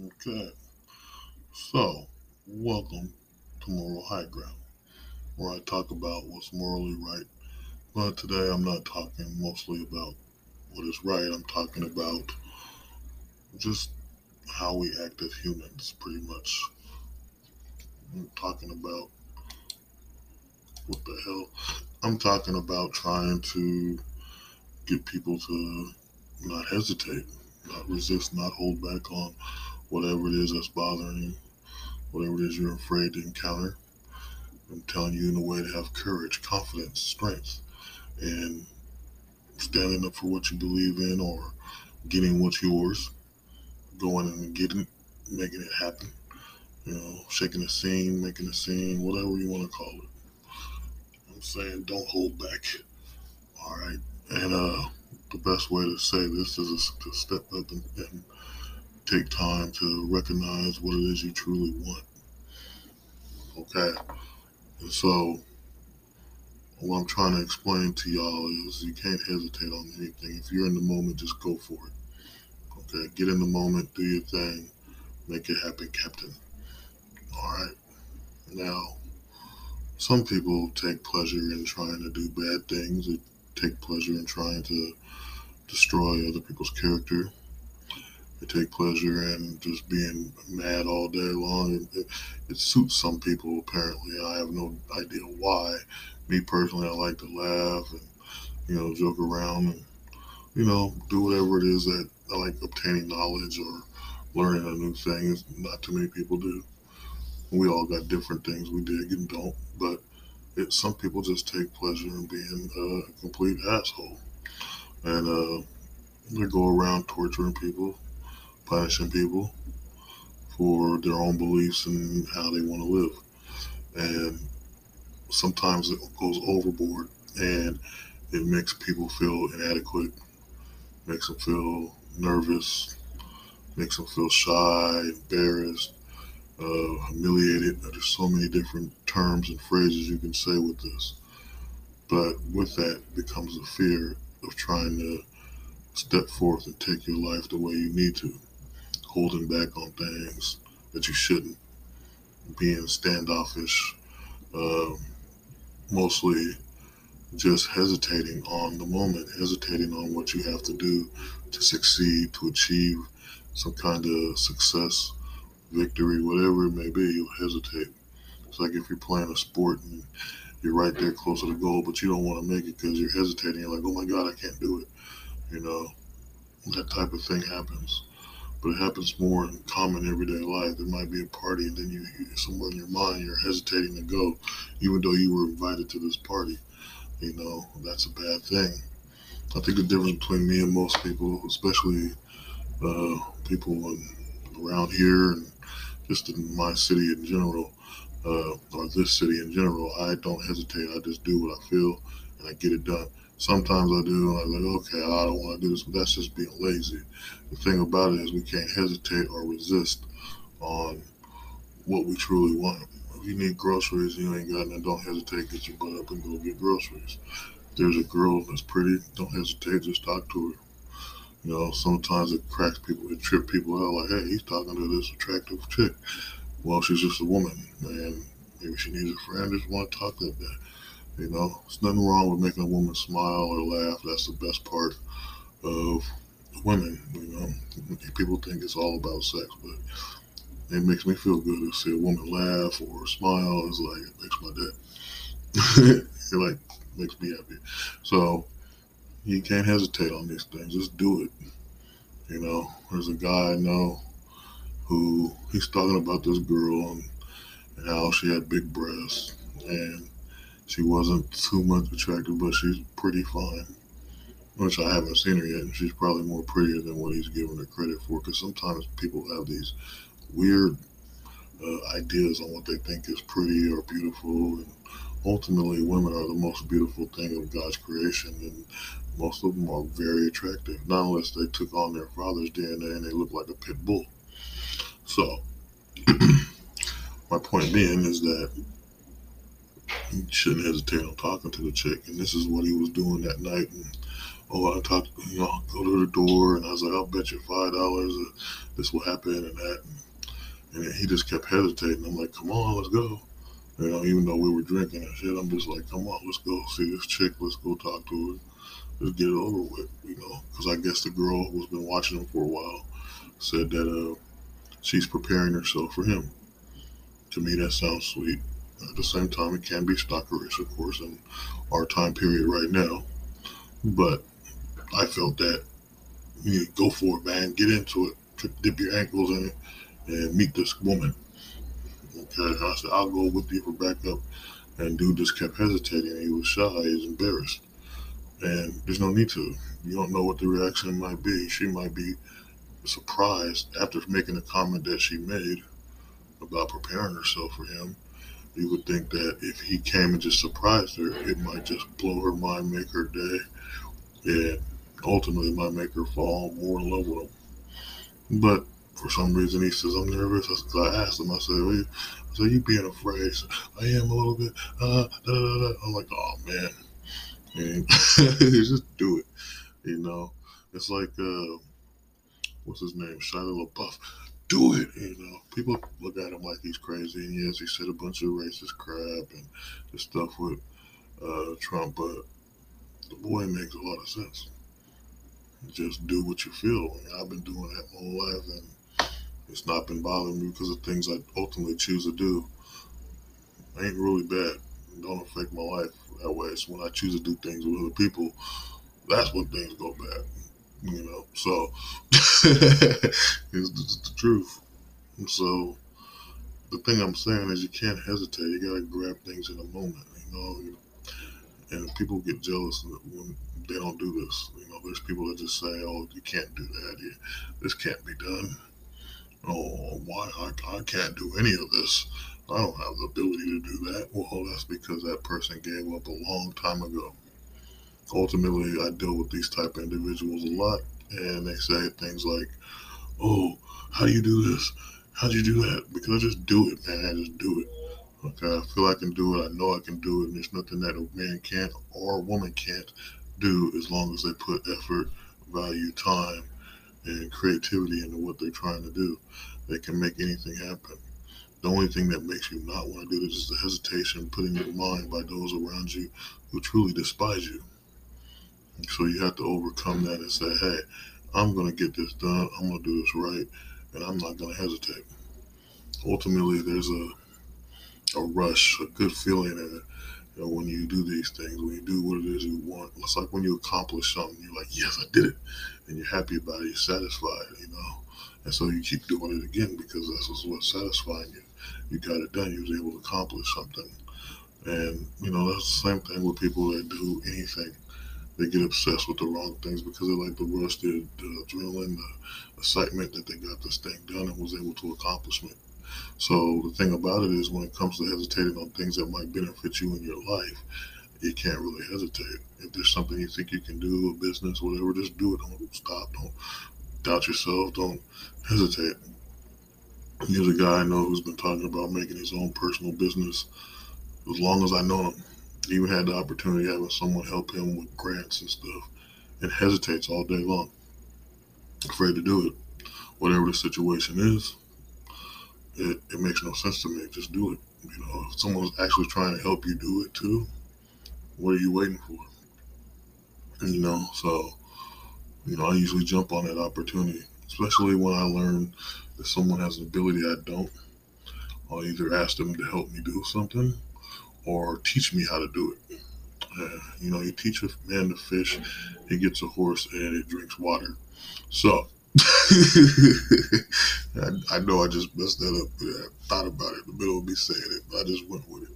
Okay, so welcome to Moral High Ground, where I talk about what's morally right. But today I'm not talking mostly about what is right, I'm talking about just how we act as humans, pretty much. I'm talking about what the hell? I'm talking about trying to get people to not hesitate, not resist, not hold back on whatever it is that's bothering you, whatever it is you're afraid to encounter. I'm telling you in a way to have courage, confidence, strength, and standing up for what you believe in or getting what's yours, going and getting, making it happen. You know, shaking a scene, making a scene, whatever you want to call it. I'm saying don't hold back. All right. And uh, the best way to say this is to step up and, and take time to recognize what it is you truly want. Okay. And so, what I'm trying to explain to y'all is you can't hesitate on anything. If you're in the moment, just go for it. Okay. Get in the moment, do your thing, make it happen, Captain. All right. Now, some people take pleasure in trying to do bad things. They take pleasure in trying to destroy other people's character. Take pleasure in just being mad all day long. It, it, suits some people, apparently. I have no idea why. Me personally, I like to laugh and, you know, joke around and, you know, do whatever it is that I like obtaining knowledge or learning a new thing. It's Not too many people do. We all got different things we dig and don't, but it, some people just take pleasure in being a complete asshole. And uh, they go around torturing people, punishing people for their own beliefs and how they want to live. And sometimes it goes overboard and it makes people feel inadequate, makes them feel nervous, makes them feel shy, embarrassed, uh, humiliated. There's so many different terms and phrases you can say with this. But with that becomes a fear of trying to step forth and take your life the way you need to, holding back on things that you shouldn't, being standoffish, um, mostly just hesitating on the moment, hesitating on what you have to do to succeed, to achieve some kind of success victory, whatever it may be, you'll hesitate. It's like if you're playing a sport and you're right there close to the goal, but you don't want to make it because you're hesitating. You're like, oh my God, I can't do it. You know, that type of thing happens. But it happens more in common everyday life. There might be a party, and then you, you somewhere in your mind you're hesitating to go, even though you were invited to this party. You know, that's a bad thing. I think the difference between me and most people, especially uh, people in, around here and just in my city in general, uh, or this city in general, I don't hesitate. I just do what I feel and I get it done. Sometimes I do, and I'm like, okay, I don't want to do this, but that's just being lazy. The thing about it is, we can't hesitate or resist on what we truly want. If you need groceries, you ain't got none, don't hesitate, get your butt up and go get groceries. If there's a girl that's pretty, don't hesitate, just talk to her. You know, sometimes it cracks people, it trips people out like, hey, he's talking to this attractive chick. Well, she's just a woman, and maybe she needs a friend, just want to talk like that. You know, there's nothing wrong with making a woman smile or laugh. That's the best part of women. You know, people think it's all about sex, but it makes me feel good to see a woman laugh or smile. It's like it makes my day. it like makes me happy. So you can't hesitate on these things. Just do it. You know, there's a guy I know who he's talking about this girl and, how she had big breasts and she wasn't too much attractive, but she's pretty fine. Which I haven't seen her yet, and she's probably more prettier than what he's giving her credit for. Because sometimes people have these weird uh, ideas on what they think is pretty or beautiful, and ultimately, women are the most beautiful thing of God's creation, and most of them are very attractive, not unless they took on their father's DNA and they look like a pit bull. So, my point being is that you shouldn't hesitate on talking to the chick, and this is what he was doing that night. And oh, I talked, you know, go to the door, and I was like, I'll bet you five dollars that this will happen and that, and, and he just kept hesitating. I'm like, come on, let's go. You know, even though we were drinking and shit, I'm just like, come on, let's go see this chick. Let's go talk to her. Let's get it over with, you know. Because I guess the girl who's been watching him for a while said that uh, she's preparing herself for him. To me, that sounds sweet. At the same time, it can be stalkerish, of course, in our time period right now. But I felt that you to go for it, man. Get into it. Dip your ankles in it and meet this woman. Okay, I said, I'll go with you for backup. And dude just kept hesitating. He was shy. He was embarrassed. And there's no need to. You don't know what the reaction might be. She might be surprised after making a comment that she made about preparing herself for him. You would think that if he came and just surprised her, it might just blow her mind, make her day, and ultimately might make her fall more in love with him. But for some reason, he says, I'm nervous. I, I asked him, I said, well, I said, you being afraid? I am a little bit. Uh, da, da, da. I'm like, oh, man. And just do it. You know, it's like, uh, what's his name? Shia LaBeouf. Do it. You know, people look at him like he's crazy. And yes, he said a bunch of racist crap and the stuff with uh, Trump, but the boy makes a lot of sense. Just do what you feel. I've been doing that my whole life, and it's not been bothering me because of things I ultimately choose to do. ain't really bad. Don't affect my life that way. It's when I choose to do things with other people, that's when things go bad. You know, so it's the, the truth. So the thing I'm saying is you can't hesitate. You gotta grab things in a moment. You know, and people get jealous when they don't do this. You know, there's people that just say, "Oh, you can't do that. You, this can't be done." Oh, why I, I can't do any of this. I don't have the ability to do that. Well, that's because that person gave up a long time ago. Ultimately, I deal with these type of individuals a lot, and they say things like, "Oh, how do you do this? How do you do that?" Because I just do it, man. I just do it. Okay, I feel I can do it. I know I can do it, and there's nothing that a man can't or a woman can't do as long as they put effort, value, time, and creativity into what they're trying to do. They can make anything happen. The only thing that makes you not want to do this is the hesitation put in your mind by those around you who truly despise you. So you have to overcome that and say, hey, I'm going to get this done. I'm going to do this right, and I'm not going to hesitate. Ultimately, there's a a rush, a good feeling, and you know, when you do these things, when you do what it is you want, it's like when you accomplish something, you're like, yes, I did it, and you're happy about it, you're satisfied, you know, and so you keep doing it again because that's what's satisfying you. You got it done. You was able to accomplish something, and you know that's the same thing with people that do anything. They get obsessed with the wrong things because they like the rush, the, the adrenaline, the excitement that they got this thing done and was able to accomplish it. So the thing about it is, when it comes to hesitating on things that might benefit you in your life, you can't really hesitate. If there's something you think you can do, a business, whatever, just do it. Don't stop. Don't doubt yourself. Don't hesitate. Here's a guy I know who's been talking about making his own personal business as long as I know him. Even had the opportunity of having someone help him with grants and stuff and hesitates all day long. Afraid to do it. Whatever the situation is, it, it makes no sense to me. Just do it. You know, if someone's actually trying to help you do it too, what are you waiting for? You know, so, you know, I usually jump on that opportunity, especially when I learn that someone has an ability I don't. I'll either ask them to help me do something or teach me how to do it. Uh, you know, you teach a man to fish, he gets a horse and it drinks water. So, I, I, know I just messed that up. but I thought about it in the middle of me saying it, but I just went with it.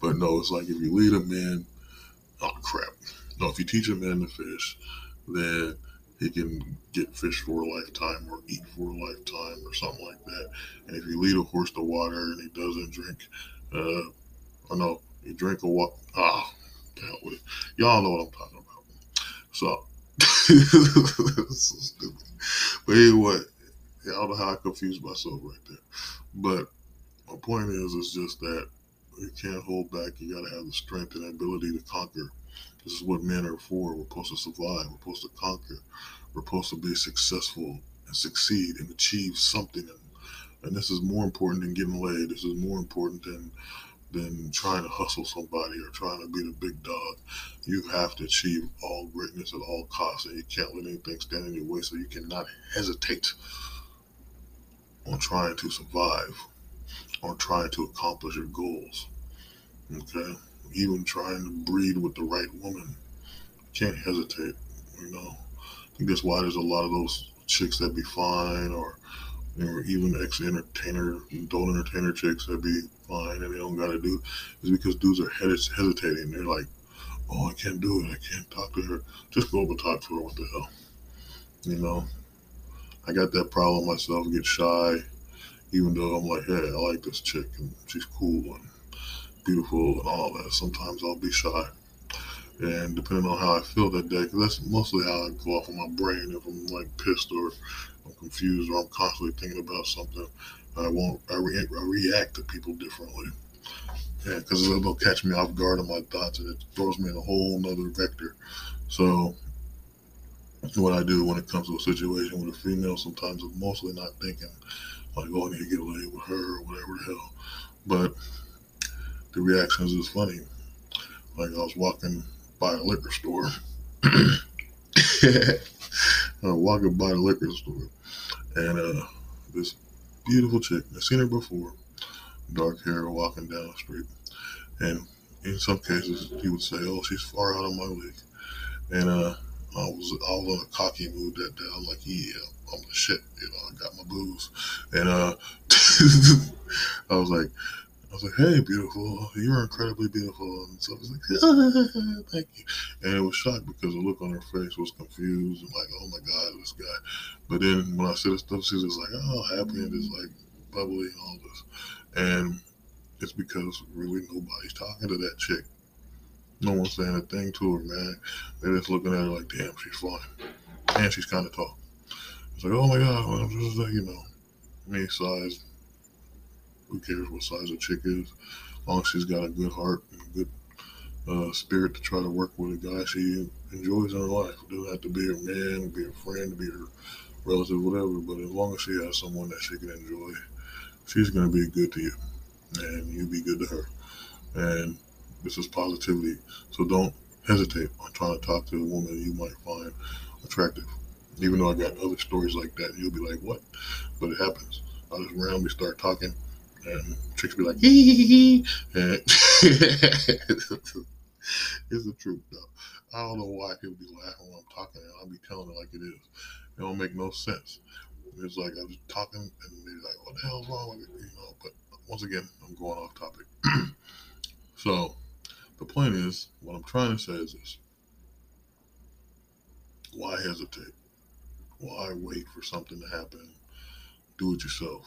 But no, it's like if you lead a man, oh crap. No, if you teach a man to fish, then he can get fish for a lifetime or eat for a lifetime or something like that. And if you lead a horse to water and he doesn't drink, uh, oh no, drink a water. Ah, hell with it. Y'all know what I'm talking about. So, so stupid. But anyway, I don't know how I confused myself right there. But my point is, is just that you can't hold back. You got to have the strength and ability to conquer This is what men are for. We're supposed to survive. We're supposed to conquer. We're supposed to be successful and succeed and achieve something. And, and this is more important than getting laid. This is more important than than trying to hustle somebody or trying to be the big dog. You have to achieve all greatness at all costs, and you can't let anything stand in your way. So you cannot hesitate on trying to survive, on trying to accomplish your goals. Okay, even trying to breed with the right woman. Can't hesitate. You know, I think that's why there's a lot of those chicks that be fine or or even ex entertainer, adult entertainer chicks that be fine and they don't got to do is because dudes are hesitating. They're like, oh, I can't do it. I can't talk to her. Just go up and talk to her. What the hell? You know, I got that problem myself. Get shy, even though I'm like, hey, I like this chick and she's cool and beautiful and all that. Sometimes I'll be shy. And depending on how I feel that day, because that's mostly how I go off of my brain. If I'm like pissed or I'm confused or I'm constantly thinking about something, I won't. I, re- I react to people differently. Yeah, because it'll catch me off guard on my thoughts and it throws me in a whole nother vector. So, what I do when it comes to a situation with a female, sometimes I'm mostly not thinking like, "Oh, I need to get laid with her" or whatever the hell. But the reactions is funny. Like I was walking by a liquor store. I was walking by the liquor store, and uh, this beautiful chick. I've seen her before. Dark hair, walking down the street, and in some cases he would say, "Oh, she's far out of my league," and uh, I was I was a cocky mood that day. I was like, "Yeah, I'm the shit," you know. I got my booze, and uh, I was like, was like, "Hey, beautiful, you're incredibly beautiful," and so I was like, ah, "Thank you," and it was shocked because the look on her face was confused and like, "Oh my god, this guy." But then when I said the stuff, she was like, "Oh, happy," and just like bubbly and all this, and it's because really nobody's talking to that chick. No one's saying a thing to her, man. They're just looking at her like, "Damn, she's fine," and she's kind of tall. It's like, "Oh my god," like, you know, me size who cares what size a chick is? As long as she's got a good heart and a good uh, spirit to try to work with a guy she enjoys in her life. It doesn't have to be her man, be her friend, be her relative, whatever. But as long as she has someone that she can enjoy, she's going to be good to you. And you be good to her. And this is positivity. So don't hesitate on trying to talk to a woman you might find attractive. Even though I got other stories like that, you'll be like, what? But it happens. I just randomly start talking and be like, hee hee hee. It's the truth, though. I don't know why people be laughing when I'm talking, and I'll be telling it like it is. It don't make no sense. It's like I'm just talking, and they're like, "What the hell's wrong with it?" You know. But once again, I'm going off topic. so the point is, what I'm trying to say is this: Why hesitate? Why wait for something to happen? Do it yourself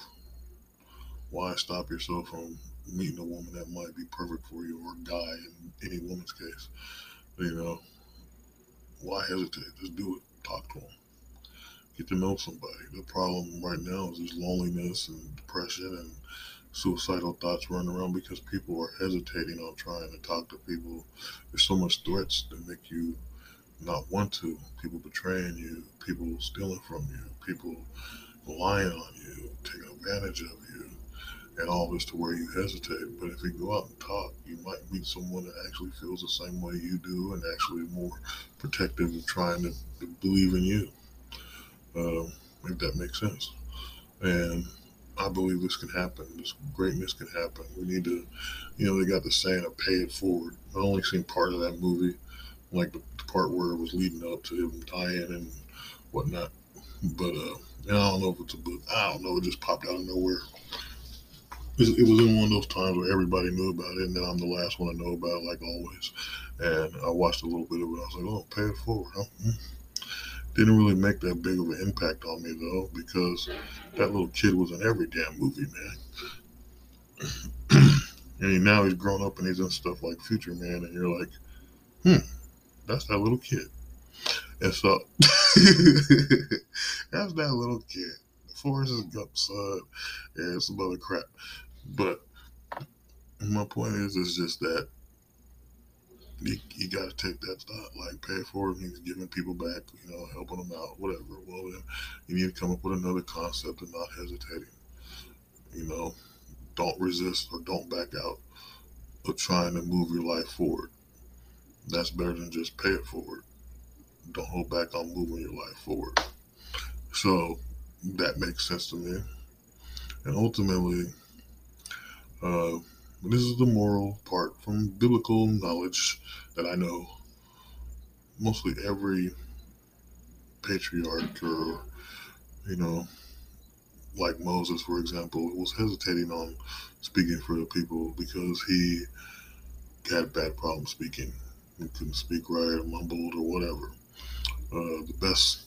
why stop yourself from meeting a woman that might be perfect for you or a guy in any woman's case? You know, why hesitate? Just do it. Talk to them. Get to know somebody. The problem right now is this loneliness and depression and suicidal thoughts running around because people are hesitating on trying to talk to people. There's so much threats that make you not want to. People betraying you, people stealing from you, people lying on you, taking advantage of you and all this to where you hesitate. But if you go out and talk, you might meet someone that actually feels the same way you do and actually more protective of trying to, believe in you. Um, if that makes sense. And I believe this can happen. This greatness can happen. We need to, you know, they got the saying of pay it forward. I only seen part of that movie, like the, the part where it was leading up to him dying and whatnot. But uh, I don't know if it's a book. I don't know. It just popped out of nowhere it was in one of those times where everybody knew about it, and then I'm the last one to know about it, like always. And I watched a little bit of it. I was like, oh, pay it forward. Huh? Hmm. Didn't really make that big of an impact on me though, because that little kid was in every damn movie, man. and now he's grown up and he's in stuff like Future Man, and you're like, hmm, that's that little kid. And so that's that little kid. Forrest Gump son and some other crap. But my point is, is just that you, you got to take that thought, like pay it forward means giving people back, you know, helping them out, whatever. Well, then you need to come up with another concept and not hesitating. You know, don't resist or don't back out of trying to move your life forward. That's better than just pay it forward. Don't hold back on moving your life forward. So that makes sense to me. And ultimately, uh, this is the moral part from biblical knowledge that I know. Mostly every patriarch or, you know, like Moses, for example, was hesitating on speaking for the people because he had bad problems speaking. He couldn't speak right or mumbled or whatever. Uh, the best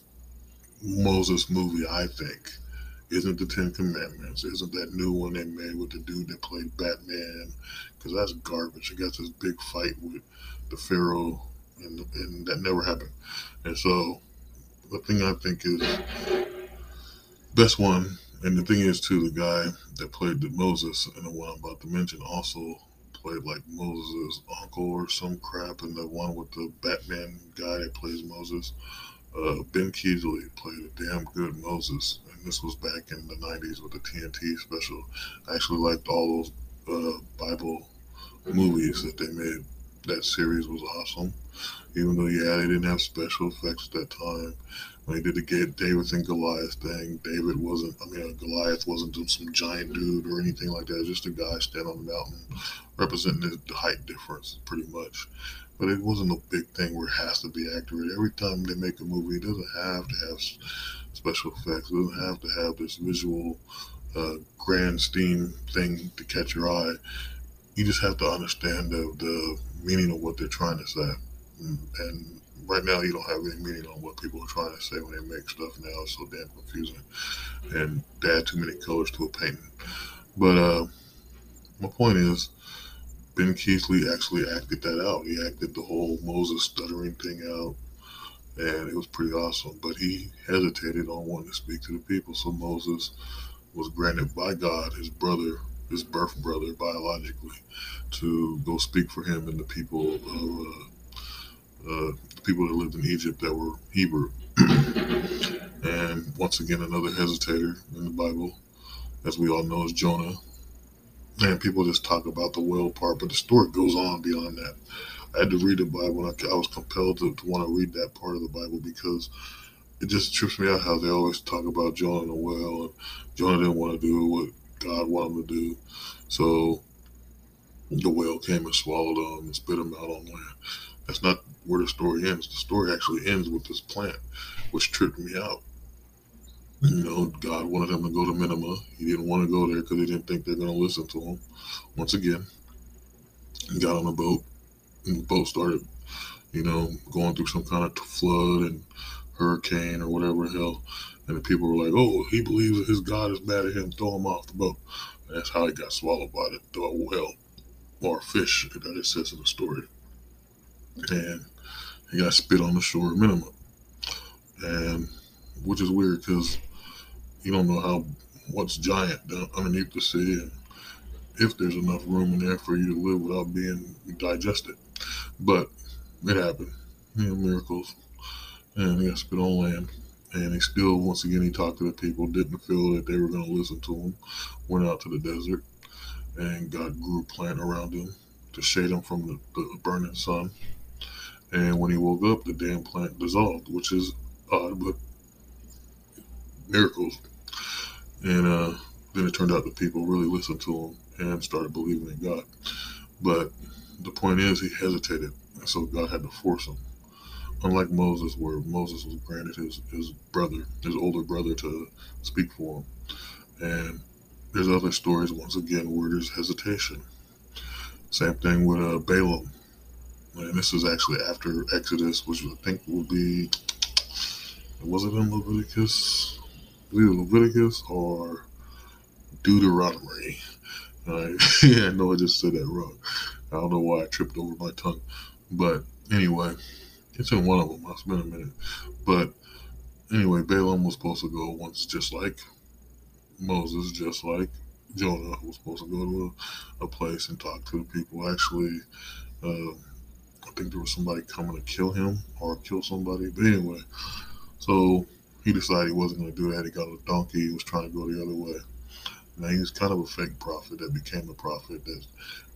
Moses movie, I think, isn't the Ten Commandments, isn't that new one they made with the dude that played Batman, because that's garbage. He got this big fight with the Pharaoh, and, and that never happened. And so the thing I think is best one, and the thing is too, the guy that played the Moses and the one I'm about to mention also played like Moses' uncle or some crap, and the one with the Batman guy that plays Moses. Uh, ben Kingsley played a damn good Moses, this was back in the 90s with the TNT special. I actually liked all those uh, Bible movies that they made. That series was awesome, even though, yeah, they didn't have special effects at that time. When they did the David and Goliath thing, David wasn't, I mean, Goliath wasn't some giant dude or anything like that, just a guy standing on the mountain representing the height difference, pretty much but it wasn't a big thing where it has to be accurate. Every time they make a movie, it doesn't have to have special effects. It doesn't have to have this visual uh, grand scheme thing to catch your eye. You just have to understand the, the meaning of what they're trying to say. And, and right now, you don't have any meaning on what people are trying to say when they make stuff now. It's so damn confusing. And they add too many colors to a painting. But uh, my point is, Ben Kingsley actually acted that out. He acted the whole Moses stuttering thing out, and it was pretty awesome. But he hesitated on wanting to speak to the people, so Moses was granted by God, his brother, his birth brother, biologically, to go speak for him and the people of uh, uh, the people that lived in Egypt that were Hebrew. and once again, another hesitator in the Bible, as we all know, is Jonah and people just talk about the whale part, but the story goes on beyond that. I had to read the Bible, and I, I was compelled to, to want to read that part of the Bible because it just trips me out how they always talk about Jonah and the whale, and Jonah didn't want to do what God wanted him to do, so the whale came and swallowed him and spit him out on land. That's not where the story ends. The story actually ends with this plant, which tripped me out you know, God wanted him to go to Nineveh. He didn't want to go there because he didn't think they're going to listen to him. Once again, he got on a boat, and the boat started, you know, going through some kind of flood and hurricane or whatever the hell. And the people were like, oh, he believes his God is mad at him, throw him off the boat. And that's how he got swallowed by the, whale or fish that it says in the story. And he got spit on the shore Nineveh. And which is weird because you don't know how what's giant underneath the sea and if there's enough room in there for you to live without being digested. But it happened. You know, miracles. And he got spit on land. And he still, once again, he talked to the people, didn't feel that they were going to listen to him, went out to the desert, and God grew a plant around him to shade him from the, the burning sun. And when he woke up, the damn plant dissolved, which is odd, but miracles. And uh, then it turned out that people really listened to him and started believing in God. But the point is, he hesitated, and so God had to force him. Unlike Moses, where Moses was granted his, his brother, his older brother, to speak for him. And there's other stories, once again, where there's hesitation. Same thing with uh, Balaam. And this is actually after Exodus, which I think will be, was it in Leviticus? either Leviticus or Deuteronomy. I, yeah, I know I just said that wrong. I don't know why I tripped over my tongue. But anyway, it's in one of them. It's been a minute. But anyway, Balaam was supposed to go once just like Moses, just like Jonah was supposed to go to a, a place and talk to the people. Actually, uh, I think there was somebody coming to kill him or kill somebody. But anyway, so he decided he wasn't going to do that. He got a donkey. He was trying to go the other way. Now he was kind of a fake prophet that became a prophet that's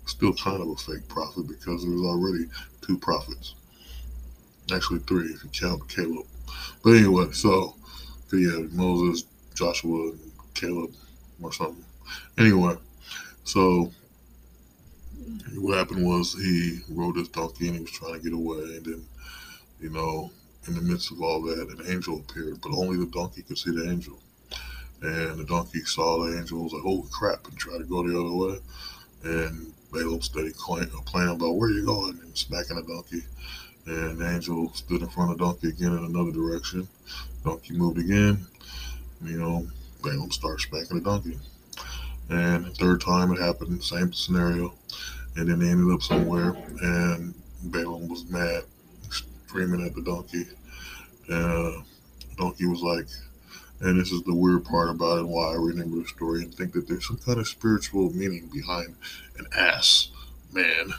still kind of a fake prophet because there was already two prophets. Actually, three if you count Caleb. But anyway, so yeah, Moses, Joshua, and Caleb or something. Anyway, so what happened was he rode his donkey and he was trying to get away, and then, you know, in the midst of all that, an angel appeared, but only the donkey could see the angel. And the donkey saw the angel, was like, "Holy crap!" and tried to go the other way. And Balaam steady playing about where you're going and smacking the donkey. And angel stood in front of donkey again in another direction. Donkey moved again. You know, Balaam started smacking the donkey. And third time it happened, same scenario. And then they ended up somewhere, and Balaam was mad, screaming at the donkey. And uh, donkey was like, and this is the weird part about it, why I remember the story and think that there's some kind of spiritual meaning behind an ass man.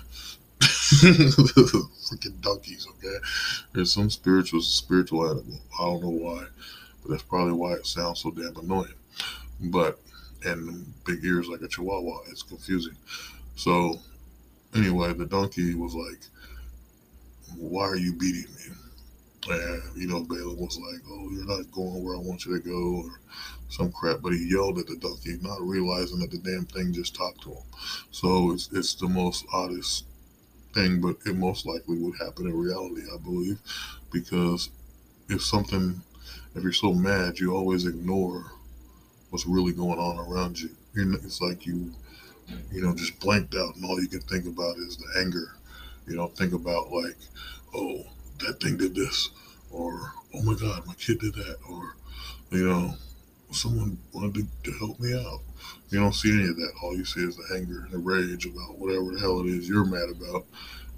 Freaking donkeys, okay? There's some spiritual spiritual animal. I don't know why, but that's probably why it sounds so damn annoying. But and big ears like a chihuahua, it's confusing. So anyway, the donkey was like, "Why are you beating me?" And, you know, Balaam was like, oh, you're not going where I want you to go, or some crap. But he yelled at the donkey, not realizing that the damn thing just talked to him. So it's, it's the most oddest thing, but it most likely would happen in reality, I believe, because if something, if you're so mad, you always ignore what's really going on around you. It's like you, you know, just blanked out, and all you can think about is the anger. You don't think about like, oh, that thing did this, or oh my God, my kid did that, or you know, someone wanted to, to help me out. You don't see any of that. All you see is the anger and the rage about whatever the hell it is you're mad about,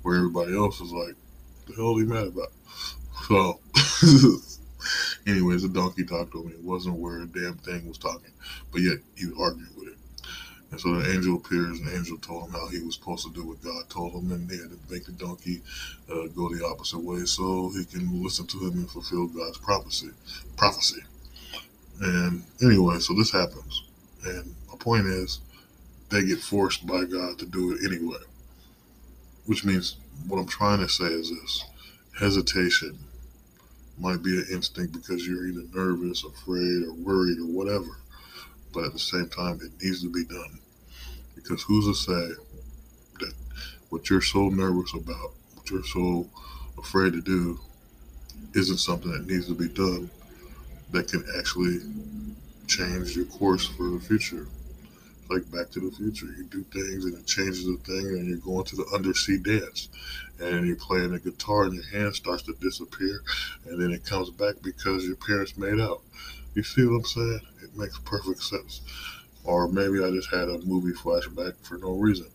where everybody else is like, the hell are you mad about? So, anyways, the donkey talked to me. It wasn't where a damn thing was talking, but yet he was arguing with it. And so the angel appears, and the angel told him how he was supposed to do what God told him, and he had to make the donkey uh, go the opposite way so he can listen to him and fulfill God's prophecy. Prophecy. And anyway, so this happens, and my point is, they get forced by God to do it anyway. Which means what I'm trying to say is this: hesitation might be an instinct because you're either nervous, afraid, or worried, or whatever but at the same time, it needs to be done. Because who's to say that what you're so nervous about, what you're so afraid to do, isn't something that needs to be done that can actually change your course for the future? Like Back to the Future, you do things and it changes the thing, and you're going to the undersea dance, and you're playing the guitar, and your hand starts to disappear, and then it comes back because your parents made out. You see what I'm saying? Makes perfect sense. Or maybe I just had a movie flashback for no reason.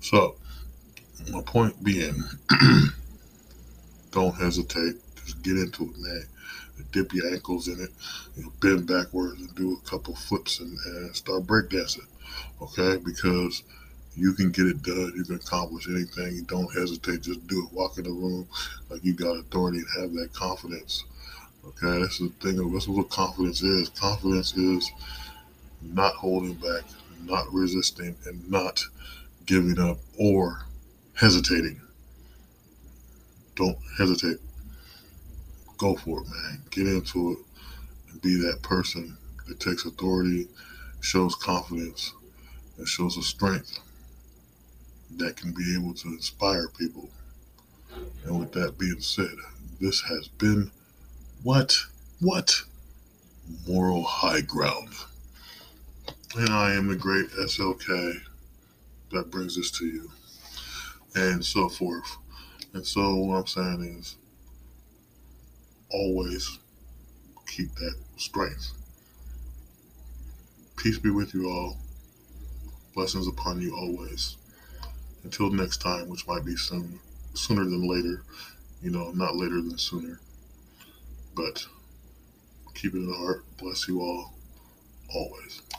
So, my point being, don't hesitate. Just get into it, man. Dip your ankles in it, you know, bend backwards and do a couple flips and, and start breakdancing. Okay? Because you can get it done. You can accomplish anything. Don't hesitate. Just do it. Walk in the room like you got authority and have that confidence. Okay, that's the thing. That's what confidence is. Confidence is not holding back, not resisting, and not giving up or hesitating. Don't hesitate. Go for it, man. Get into it and be that person that takes authority, shows confidence, and shows a strength that can be able to inspire people. And with that being said, this has been what? What? Moral high ground. And I am the great SLK that brings this to you. And so forth. And so what I'm saying is always keep that strength. Peace be with you all. Blessings upon you always. Until next time, which might be soon, sooner than later. You know, not later than sooner. But keep it in the heart. Bless you all always.